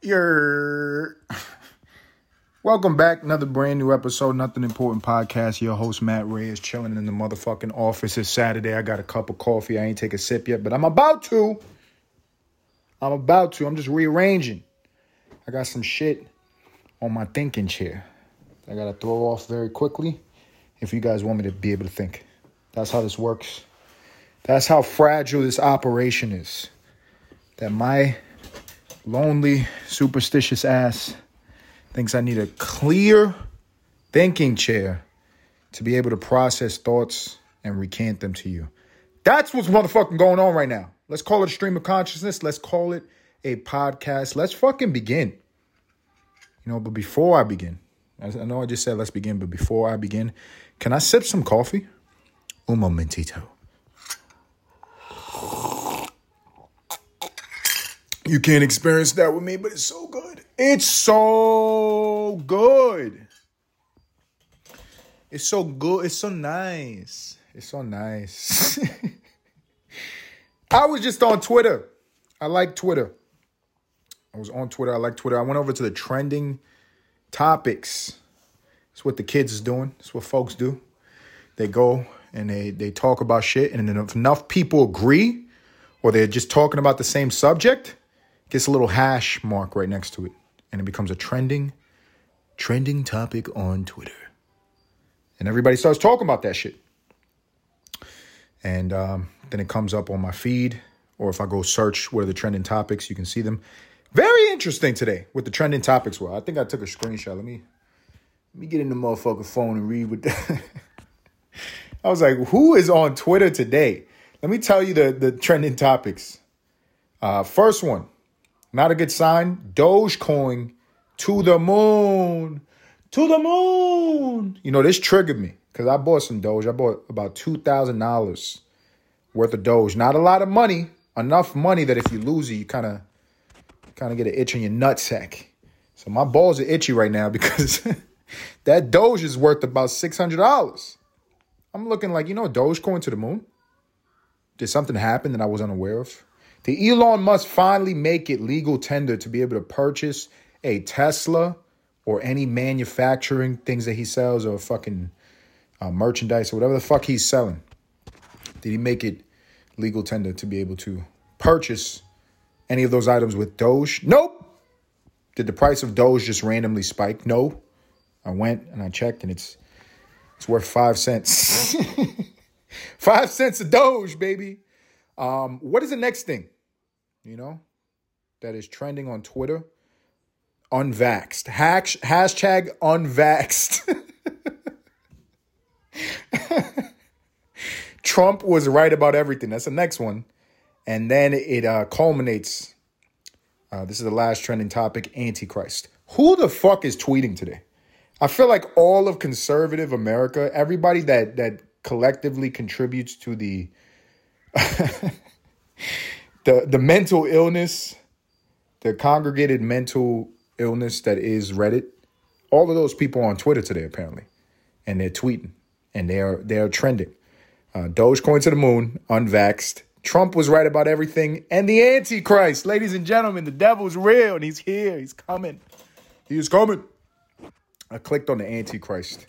You're welcome back. Another brand new episode, Nothing Important Podcast. Your host Matt Ray is chilling in the motherfucking office. It's Saturday. I got a cup of coffee. I ain't take a sip yet, but I'm about to. I'm about to. I'm just rearranging. I got some shit on my thinking chair. I gotta throw off very quickly if you guys want me to be able to think. That's how this works. That's how fragile this operation is. That my lonely, superstitious ass thinks I need a clear thinking chair to be able to process thoughts and recant them to you. That's what's motherfucking going on right now. Let's call it a stream of consciousness. Let's call it a podcast. Let's fucking begin. You know, but before I begin, I know I just said let's begin, but before I begin, can I sip some coffee? Un momentito. You can't experience that with me, but it's so good. It's so good. It's so good. It's so nice. It's so nice. I was just on Twitter. I like Twitter. I was on Twitter. I like Twitter. I went over to the trending topics. It's what the kids is doing. It's what folks do. They go and they they talk about shit, and if enough people agree, or they're just talking about the same subject, gets a little hash mark right next to it, and it becomes a trending, trending topic on Twitter. And everybody starts talking about that shit. And um, then it comes up on my feed, or if I go search what are the trending topics, you can see them. Very interesting today with the trending topics were. I think I took a screenshot. Let me let me get in the motherfucking phone and read what the I was like, who is on Twitter today? Let me tell you the, the trending topics. Uh, first one, not a good sign. Dogecoin to the moon. To the moon. You know, this triggered me because I bought some Doge. I bought about $2,000 worth of Doge. Not a lot of money, enough money that if you lose it, you kind of kind of get an itch in your nutsack. So my balls are itchy right now because that Doge is worth about $600. I'm looking like, you know, Dogecoin to the moon? Did something happen that I was unaware of? Did Elon Musk finally make it legal tender to be able to purchase a Tesla or any manufacturing things that he sells or fucking uh, merchandise or whatever the fuck he's selling? Did he make it legal tender to be able to purchase any of those items with Doge? Nope. Did the price of Doge just randomly spike? No. I went and I checked and it's it's worth five cents. five cents a Doge, baby. Um, what is the next thing? You know, that is trending on Twitter. Unvaxxed. Hash, hashtag unvaxxed. Trump was right about everything. That's the next one. And then it uh, culminates. Uh, this is the last trending topic Antichrist. Who the fuck is tweeting today? I feel like all of conservative America, everybody that that collectively contributes to the the the mental illness, the congregated mental illness that is Reddit, all of those people on Twitter today apparently, and they're tweeting and they are they are trending. Uh, Dogecoin to the moon, unvaxxed. Trump was right about everything, and the Antichrist, ladies and gentlemen, the devil's real, and he's here. He's coming. He is coming. I clicked on the Antichrist.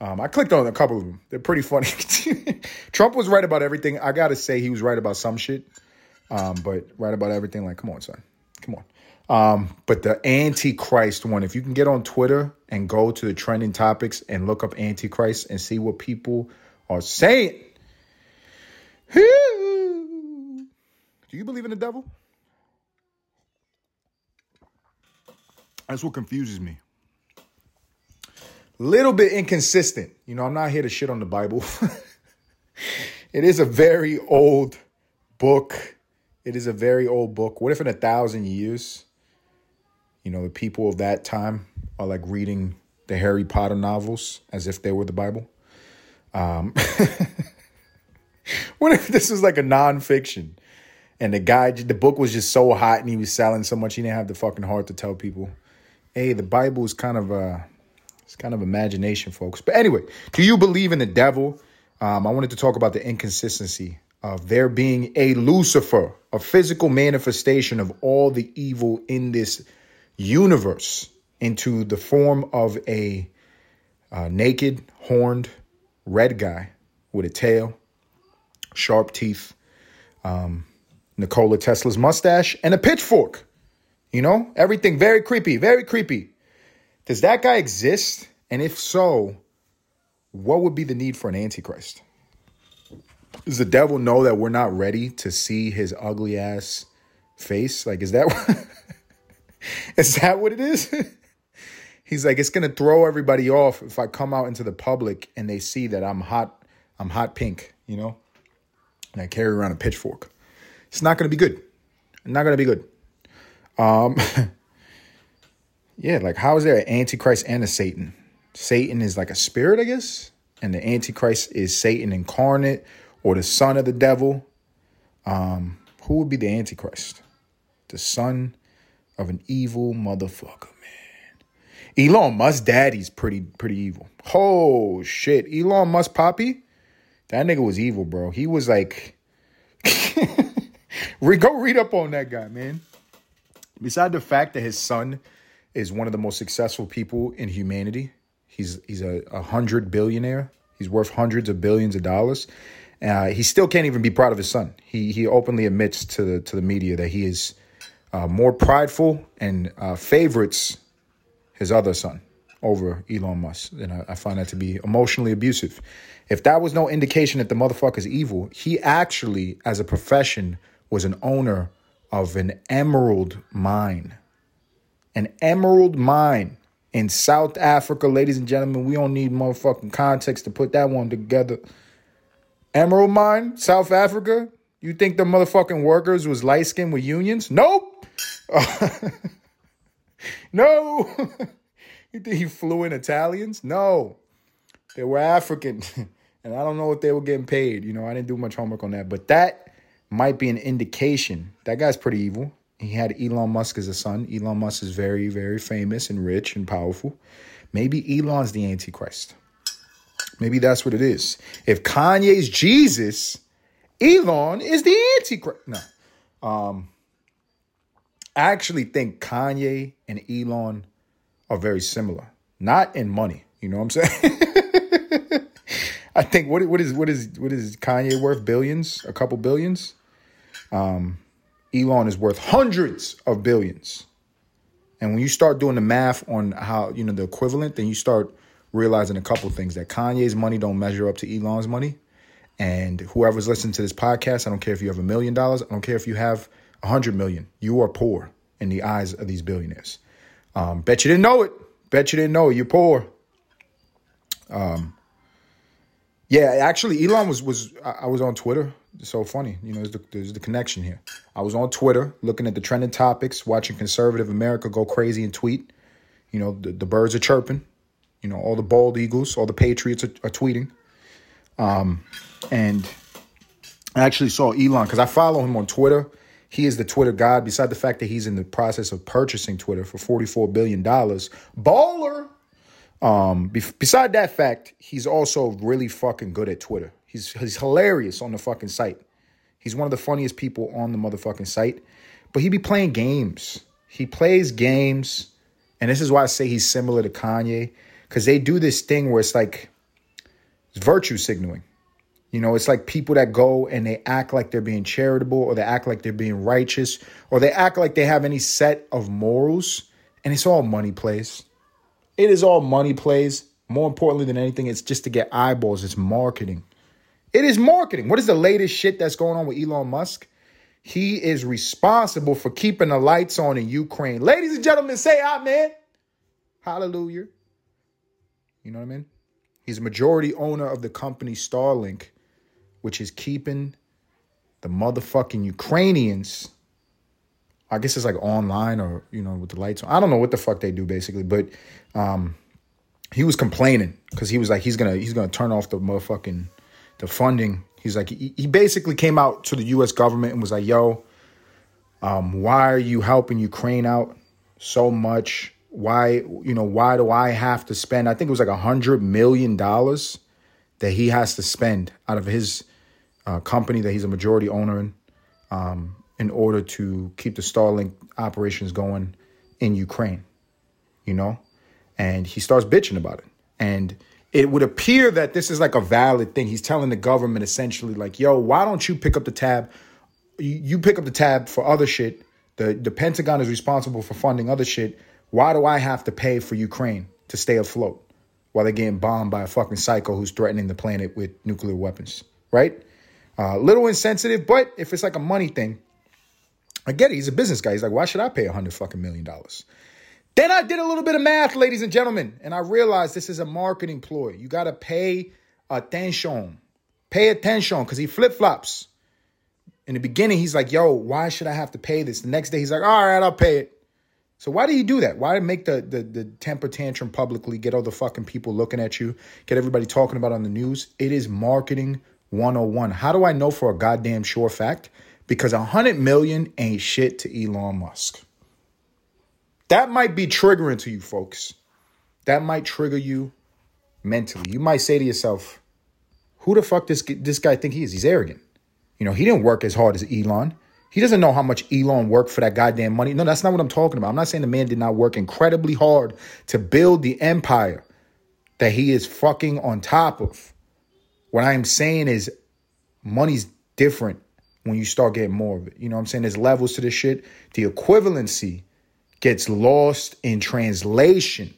Um, I clicked on a couple of them. They're pretty funny. Trump was right about everything. I gotta say he was right about some shit, um, but right about everything. Like, come on, son, come on. Um, but the Antichrist one, if you can get on Twitter and go to the trending topics and look up Antichrist and see what people are saying. Do you believe in the devil? That's what confuses me little bit inconsistent. You know, I'm not here to shit on the Bible. it is a very old book. It is a very old book. What if in a thousand years, you know, the people of that time are like reading the Harry Potter novels as if they were the Bible? Um, what if this was like a nonfiction and the guy, the book was just so hot and he was selling so much he didn't have the fucking heart to tell people, hey, the Bible is kind of a it's kind of imagination, folks. But anyway, do you believe in the devil? Um, I wanted to talk about the inconsistency of there being a Lucifer, a physical manifestation of all the evil in this universe into the form of a uh, naked, horned, red guy with a tail, sharp teeth, um, Nikola Tesla's mustache, and a pitchfork. You know, everything very creepy, very creepy. Does that guy exist? And if so, what would be the need for an antichrist? Does the devil know that we're not ready to see his ugly ass face? Like, is that is that what it is? He's like, it's gonna throw everybody off if I come out into the public and they see that I'm hot, I'm hot pink, you know, and I carry around a pitchfork. It's not gonna be good. Not gonna be good. Um, yeah, like how is there an antichrist and a Satan? Satan is like a spirit, I guess, and the antichrist is Satan incarnate or the son of the devil. Um, who would be the antichrist? The son of an evil motherfucker, man. Elon Musk daddy's pretty pretty evil. Oh shit. Elon Musk poppy? That nigga was evil, bro. He was like Go read up on that guy, man. Beside the fact that his son is one of the most successful people in humanity, he's he's a, a hundred billionaire. He's worth hundreds of billions of dollars. Uh, he still can't even be proud of his son. He he openly admits to the to the media that he is uh, more prideful and uh, favorites his other son over Elon Musk, and I, I, find that to be emotionally abusive. If that was no indication that the motherfucker's evil, he actually, as a profession, was an owner of an emerald mine. An emerald mine in South Africa, ladies and gentlemen. We don't need motherfucking context to put that one together. Emerald mine, South Africa. You think the motherfucking workers was light skinned with unions? Nope. no. you think he flew in Italians? No. They were African. and I don't know what they were getting paid. You know, I didn't do much homework on that. But that might be an indication. That guy's pretty evil. He had Elon Musk as a son. Elon Musk is very, very famous and rich and powerful. Maybe Elon's the Antichrist. Maybe that's what it is. If Kanye's Jesus, Elon is the Antichrist. No. Um, I actually think Kanye and Elon are very similar. Not in money. You know what I'm saying? I think what what is what is what is Kanye worth? Billions, a couple billions. Um, Elon is worth hundreds of billions. And when you start doing the math on how you know the equivalent, then you start realizing a couple things that Kanye's money don't measure up to Elon's money. And whoever's listening to this podcast, I don't care if you have a million dollars, I don't care if you have a hundred million, you are poor in the eyes of these billionaires. Um, bet you didn't know it. Bet you didn't know it. You're poor. Um, yeah, actually, Elon was was I was on Twitter. It's so funny, you know. There's the, there's the connection here. I was on Twitter looking at the trending topics, watching conservative America go crazy and tweet. You know, the, the birds are chirping. You know, all the bald eagles, all the patriots are, are tweeting. Um, and I actually saw Elon because I follow him on Twitter. He is the Twitter god. Beside the fact that he's in the process of purchasing Twitter for forty four billion dollars, baller. Um, be- beside that fact, he's also really fucking good at Twitter. He's he's hilarious on the fucking site. He's one of the funniest people on the motherfucking site. But he be playing games. He plays games, and this is why I say he's similar to Kanye, because they do this thing where it's like it's virtue signaling. You know, it's like people that go and they act like they're being charitable, or they act like they're being righteous, or they act like they have any set of morals, and it's all money plays. It is all money plays. More importantly than anything, it's just to get eyeballs. It's marketing. It is marketing. What is the latest shit that's going on with Elon Musk? He is responsible for keeping the lights on in Ukraine. Ladies and gentlemen, say amen. Hallelujah. You know what I mean? He's a majority owner of the company Starlink, which is keeping the motherfucking Ukrainians I guess it's like online or you know with the lights on. I don't know what the fuck they do basically, but um, he was complaining because he was like he's gonna he's gonna turn off the motherfucking the funding. He's like he, he basically came out to the U.S. government and was like, "Yo, um, why are you helping Ukraine out so much? Why you know why do I have to spend? I think it was like a hundred million dollars that he has to spend out of his uh, company that he's a majority owner in." Um, in order to keep the Starlink operations going in Ukraine, you know? And he starts bitching about it. And it would appear that this is like a valid thing. He's telling the government essentially, like, yo, why don't you pick up the tab? You pick up the tab for other shit. The, the Pentagon is responsible for funding other shit. Why do I have to pay for Ukraine to stay afloat while they're getting bombed by a fucking psycho who's threatening the planet with nuclear weapons? Right? A uh, little insensitive, but if it's like a money thing, I get it. He's a business guy. He's like, why should I pay a hundred fucking million dollars? Then I did a little bit of math, ladies and gentlemen, and I realized this is a marketing ploy. You got to pay attention. Pay attention because he flip flops. In the beginning, he's like, yo, why should I have to pay this? The next day, he's like, all right, I'll pay it. So why do you do that? Why make the, the, the temper tantrum publicly, get all the fucking people looking at you, get everybody talking about on the news? It is marketing 101. How do I know for a goddamn sure fact? Because a hundred million ain't shit to Elon Musk. That might be triggering to you folks. That might trigger you mentally. You might say to yourself, who the fuck this this guy think he is? He's arrogant. You know, he didn't work as hard as Elon. He doesn't know how much Elon worked for that goddamn money. No, that's not what I'm talking about. I'm not saying the man did not work incredibly hard to build the empire that he is fucking on top of. What I'm saying is money's different when you start getting more of it. You know what I'm saying? There's levels to this shit. The equivalency gets lost in translation.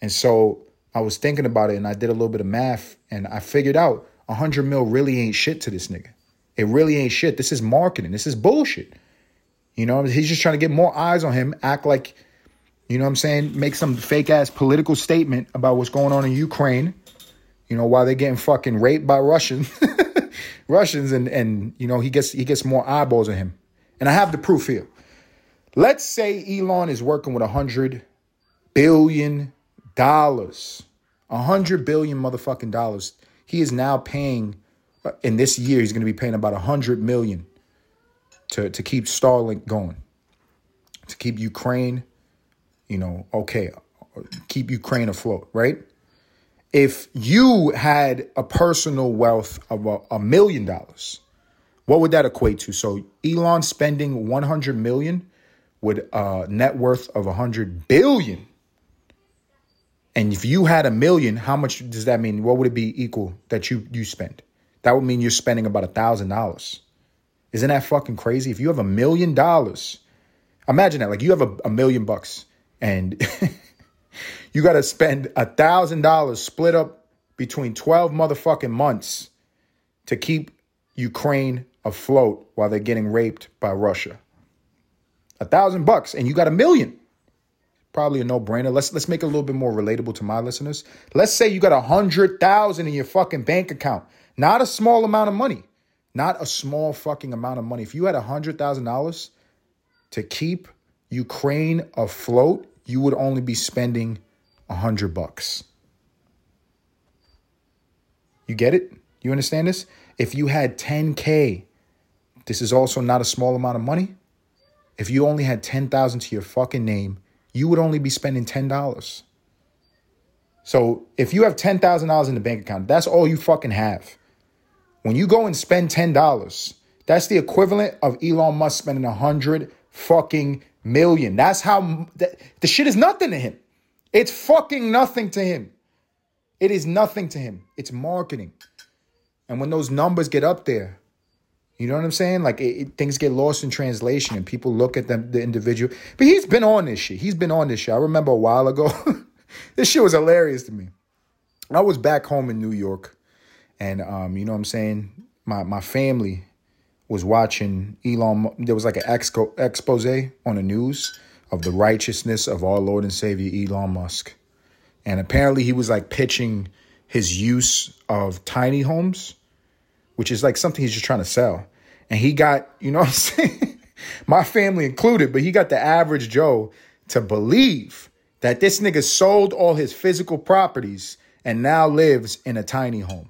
And so I was thinking about it and I did a little bit of math and I figured out 100 mil really ain't shit to this nigga. It really ain't shit. This is marketing. This is bullshit. You know, he's just trying to get more eyes on him, act like, you know what I'm saying, make some fake ass political statement about what's going on in Ukraine, you know, while they're getting fucking raped by Russians. Russians and and you know, he gets he gets more eyeballs on him. And I have the proof here. Let's say Elon is working with a hundred billion dollars. A hundred billion motherfucking dollars. He is now paying uh, in this year, he's going to be paying about a hundred million to to keep Starlink going, to keep Ukraine, you know, okay, uh, keep Ukraine afloat, right? If you had a personal wealth of a, a million dollars, what would that equate to? So Elon spending 100 million with uh, a net worth of 100 billion. And if you had a million, how much does that mean? What would it be equal that you you spend? that would mean you're spending about a thousand dollars. Isn't that fucking crazy? If you have a million dollars, imagine that. Like you have a, a million bucks and you got to spend a thousand dollars split up between 12 motherfucking months to keep Ukraine afloat while they're getting raped by Russia. A thousand bucks and you got a million. Probably a no-brainer. Let's let's make it a little bit more relatable to my listeners. Let's say you got a hundred thousand in your fucking bank account not a small amount of money. Not a small fucking amount of money. If you had a $100,000 to keep Ukraine afloat, you would only be spending a 100 bucks. You get it? You understand this? If you had 10k, this is also not a small amount of money. If you only had 10,000 to your fucking name, you would only be spending $10. So, if you have $10,000 in the bank account, that's all you fucking have. When you go and spend $10, that's the equivalent of Elon Musk spending a hundred fucking million. That's how that, the shit is nothing to him. It's fucking nothing to him. It is nothing to him. It's marketing. And when those numbers get up there, you know what I'm saying? Like it, it, things get lost in translation, and people look at them, the individual. But he's been on this shit. He's been on this shit. I remember a while ago. this shit was hilarious to me. I was back home in New York and um, you know what I'm saying? My my family was watching Elon. There was like an expo, expose on the news of the righteousness of our Lord and Savior Elon Musk, and apparently he was like pitching his use of tiny homes, which is like something he's just trying to sell. And he got, you know what I'm saying? My family included, but he got the average Joe to believe that this nigga sold all his physical properties and now lives in a tiny home.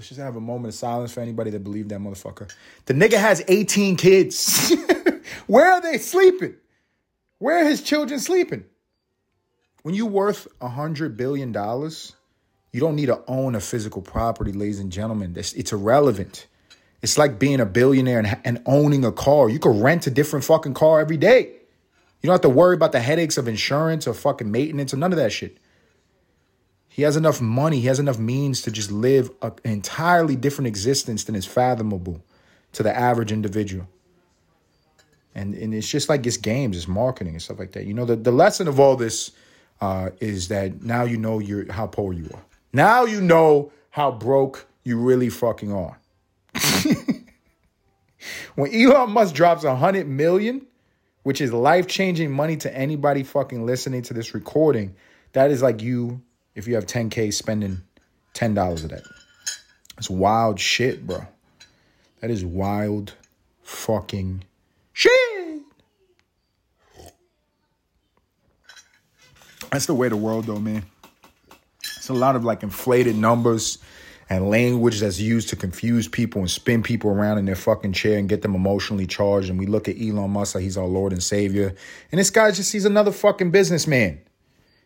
Let's just have a moment of silence for anybody that believed that motherfucker. The nigga has 18 kids. Where are they sleeping? Where are his children sleeping? When you're worth a hundred billion dollars, you don't need to own a physical property, ladies and gentlemen. It's, it's irrelevant. It's like being a billionaire and, and owning a car. You could rent a different fucking car every day. You don't have to worry about the headaches of insurance or fucking maintenance or none of that shit. He has enough money, he has enough means to just live an entirely different existence than is fathomable to the average individual. And, and it's just like it's games, it's marketing and stuff like that. You know, the, the lesson of all this uh, is that now you know you're how poor you are. Now you know how broke you really fucking are. when Elon Musk drops a hundred million, which is life changing money to anybody fucking listening to this recording, that is like you if you have 10k spending $10 of that. It's wild shit, bro. That is wild fucking shit. That's the way the world though, man. It's a lot of like inflated numbers and language that's used to confuse people and spin people around in their fucking chair and get them emotionally charged. And we look at Elon Musk like he's our Lord and Savior. And this guy just he's another fucking businessman.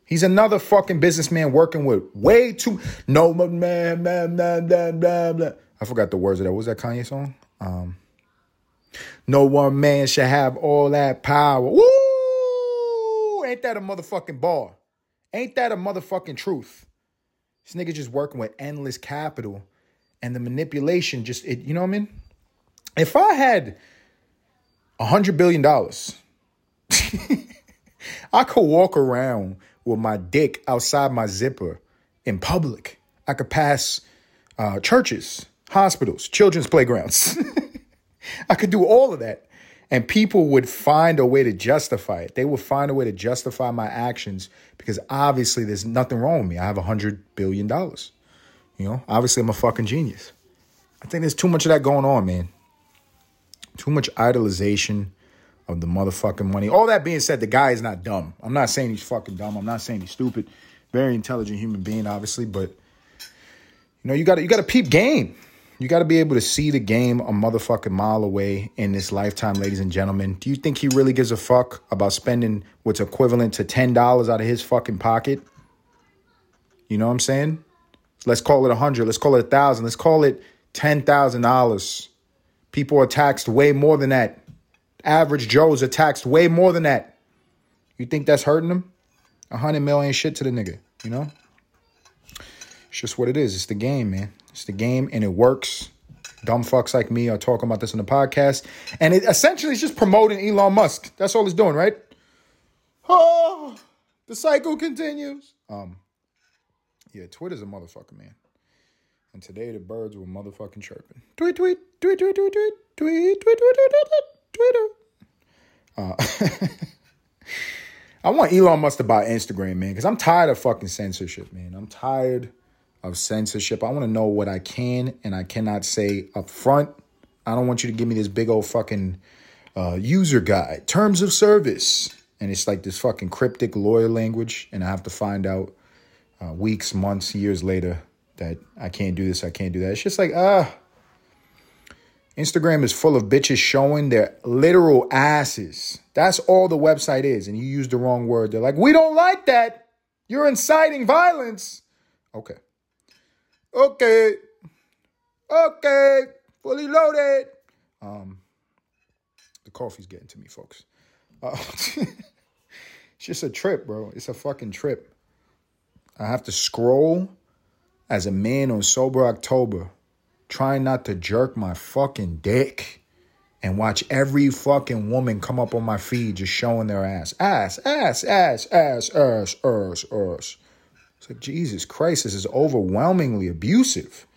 He's another fucking businessman working with way too no man, man, man, man, man, man. I forgot the words of that. What was that Kanye song? Um, no one man should have all that power. Woo! Ain't that a motherfucking bar? Ain't that a motherfucking truth? This nigga just working with endless capital and the manipulation just it, you know what I mean? If I had a hundred billion dollars, I could walk around with my dick outside my zipper in public. I could pass uh, churches, hospitals, children's playgrounds. I could do all of that. And people would find a way to justify it. They would find a way to justify my actions because obviously there's nothing wrong with me. I have a hundred billion dollars. You know, obviously I'm a fucking genius. I think there's too much of that going on, man. Too much idolization of the motherfucking money. All that being said, the guy is not dumb. I'm not saying he's fucking dumb. I'm not saying he's stupid. Very intelligent human being, obviously, but you know, you got you got to peep game. You got to be able to see the game a motherfucking mile away in this lifetime, ladies and gentlemen. Do you think he really gives a fuck about spending what's equivalent to $10 out of his fucking pocket? You know what I'm saying? Let's call it a hundred. Let's call it a thousand. Let's call it ten thousand dollars. People are taxed way more than that. Average Joes are taxed way more than that. You think that's hurting them? A hundred million shit to the nigga, you know? It's just what it is. It's the game, man. It's the game and it works. Dumb fucks like me are talking about this on the podcast. And it essentially is just promoting Elon Musk. That's all it's doing, right? Oh, the cycle continues. Um, yeah, Twitter's a motherfucker, man. And today the birds were motherfucking chirping. Tweet, tweet, tweet, tweet, tweet, tweet, tweet, tweet, tweet, tweet, tweet, tweet. Twitter. Uh, I want Elon Musk to buy Instagram, man, because I'm tired of fucking censorship, man. I'm tired of censorship. I want to know what I can and I cannot say up front. I don't want you to give me this big old fucking uh, user guide, terms of service. And it's like this fucking cryptic lawyer language. And I have to find out uh, weeks, months, years later that I can't do this, I can't do that. It's just like, ah, Instagram is full of bitches showing their literal asses. That's all the website is. And you use the wrong word. They're like, we don't like that. You're inciting violence. Okay. Okay. Okay. Fully loaded. Um, the coffee's getting to me, folks. Uh, it's just a trip, bro. It's a fucking trip. I have to scroll as a man on Sober October trying not to jerk my fucking dick and watch every fucking woman come up on my feed just showing their ass. Ass, ass, ass, ass, ass, ass, ass. It's like, Jesus Christ, this is overwhelmingly abusive.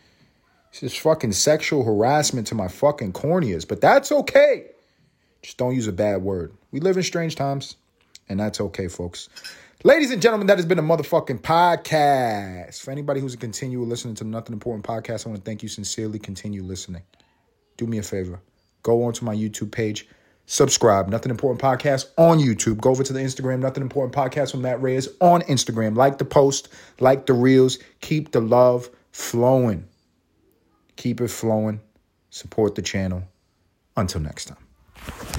This is fucking sexual harassment to my fucking corneas, but that's okay. Just don't use a bad word. We live in strange times, and that's okay, folks. Ladies and gentlemen, that has been a motherfucking podcast. For anybody who's a continual listening to Nothing Important podcast, I want to thank you sincerely. Continue listening. Do me a favor. Go onto my YouTube page. Subscribe, Nothing Important Podcast on YouTube. Go over to the Instagram, Nothing Important Podcast with Matt Reyes on Instagram. Like the post, like the reels. Keep the love flowing. Keep it flowing. Support the channel. Until next time.